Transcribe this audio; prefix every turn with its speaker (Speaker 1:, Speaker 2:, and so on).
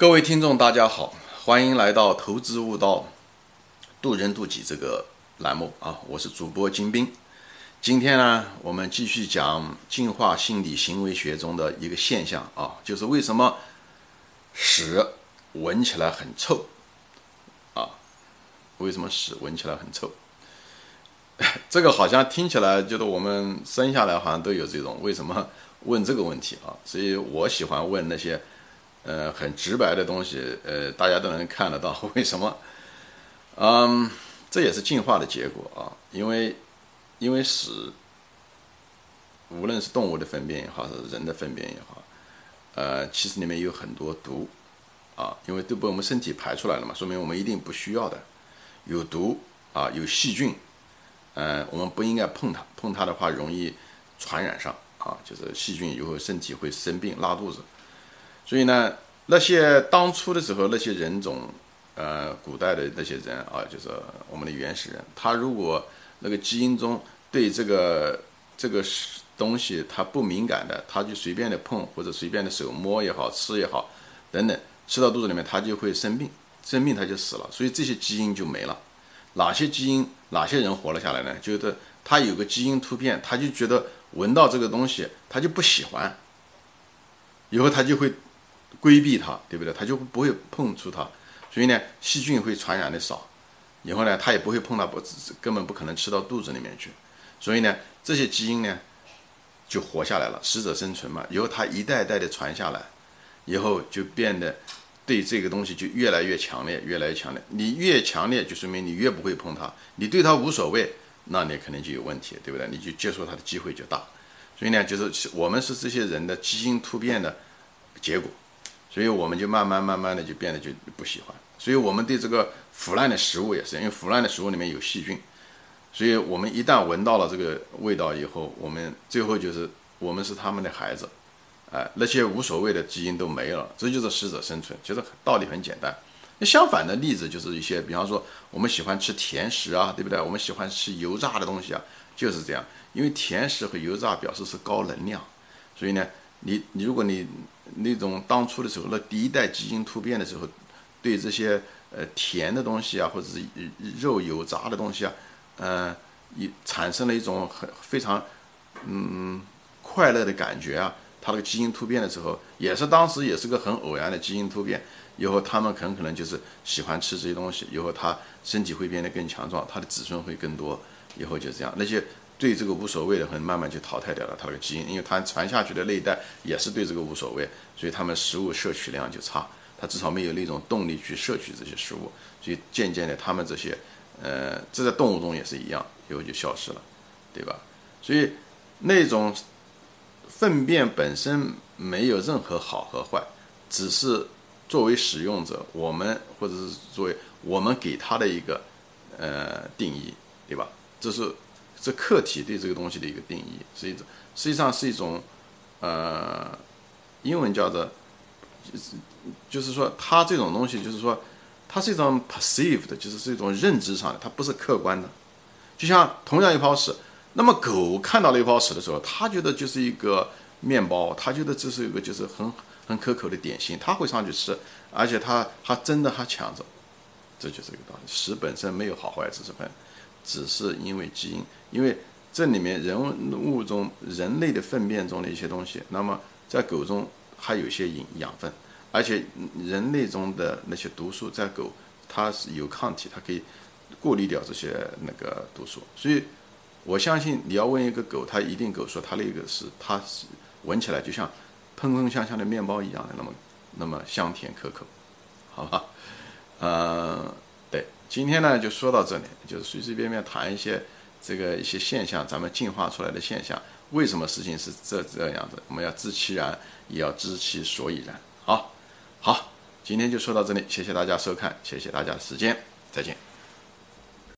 Speaker 1: 各位听众，大家好，欢迎来到《投资悟道，渡人渡己》这个栏目啊！我是主播金兵。今天呢，我们继续讲进化心理行为学中的一个现象啊，就是为什么屎闻起来很臭啊？为什么屎闻起来很臭？这个好像听起来就是我们生下来好像都有这种，为什么问这个问题啊？所以我喜欢问那些。呃，很直白的东西，呃，大家都能看得到。为什么？嗯，这也是进化的结果啊。因为，因为屎，无论是动物的粪便也好，是人的粪便也好，呃，其实里面有很多毒啊。因为都被我们身体排出来了嘛，说明我们一定不需要的，有毒啊，有细菌，嗯，我们不应该碰它，碰它的话容易传染上啊，就是细菌以后身体会生病，拉肚子。所以呢，那些当初的时候，那些人种，呃，古代的那些人啊，就是我们的原始人，他如果那个基因中对这个这个东西他不敏感的，他就随便的碰或者随便的手摸也好，吃也好，等等，吃到肚子里面他就会生病，生病他就死了。所以这些基因就没了。哪些基因哪些人活了下来呢？就是他有个基因突变，他就觉得闻到这个东西他就不喜欢，以后他就会。规避它，对不对？它就不会碰触它，所以呢，细菌会传染的少，以后呢，它也不会碰到，不根本不可能吃到肚子里面去，所以呢，这些基因呢就活下来了，适者生存嘛。以后它一代代的传下来，以后就变得对这个东西就越来越强烈，越来越强烈。你越强烈，就说明你越不会碰它。你对它无所谓，那你肯定就有问题，对不对？你就接受它的机会就大。所以呢，就是我们是这些人的基因突变的结果。所以我们就慢慢慢慢的就变得就不喜欢，所以我们对这个腐烂的食物也是，因为腐烂的食物里面有细菌，所以我们一旦闻到了这个味道以后，我们最后就是我们是他们的孩子，哎，那些无所谓的基因都没了，这就是适者生存，其实道理很简单。那相反的例子就是一些，比方说我们喜欢吃甜食啊，对不对？我们喜欢吃油炸的东西啊，就是这样，因为甜食和油炸表示是高能量，所以呢。你你如果你那种当初的时候，那第一代基因突变的时候，对这些呃甜的东西啊，或者是肉油炸的东西啊，呃，一产生了一种很非常嗯快乐的感觉啊，它那个基因突变的时候，也是当时也是个很偶然的基因突变，以后他们很可能就是喜欢吃这些东西，以后他身体会变得更强壮，他的子孙会更多，以后就这样那些。对这个无所谓的，很慢慢就淘汰掉了它那个基因，因为它传下去的那一代也是对这个无所谓，所以他们食物摄取量就差，他至少没有那种动力去摄取这些食物，所以渐渐的他们这些，呃，这在动物中也是一样，以后就消失了，对吧？所以那种粪便本身没有任何好和坏，只是作为使用者，我们或者是作为我们给它的一个呃定义，对吧？这是。这客体对这个东西的一个定义，是一种实际上是一种，呃，英文叫做，就是就是说，它这种东西就是说，它是一种 perceived，就是是一种认知上的，它不是客观的。就像同样一泡屎，那么狗看到了一泡屎的时候，它觉得就是一个面包，它觉得这是一个就是很很可口的点心，它会上去吃，而且它它真的还抢着，这就是一个道理。屎本身没有好坏之分。只是因为基因，因为这里面人物中人类的粪便中的一些东西，那么在狗中还有些营养分，而且人类中的那些毒素在狗它是有抗体，它可以过滤掉这些那个毒素。所以我相信你要问一个狗，它一定狗说它那个是它是闻起来就像喷喷香香的面包一样的那么那么香甜可口，好吧？呃。对今天呢，就说到这里，就是随随便便谈一些这个一些现象，咱们进化出来的现象，为什么事情是这这样子？我们要知其然，也要知其所以然。好，好，今天就说到这里，谢谢大家收看，谢谢大家的时间，再见。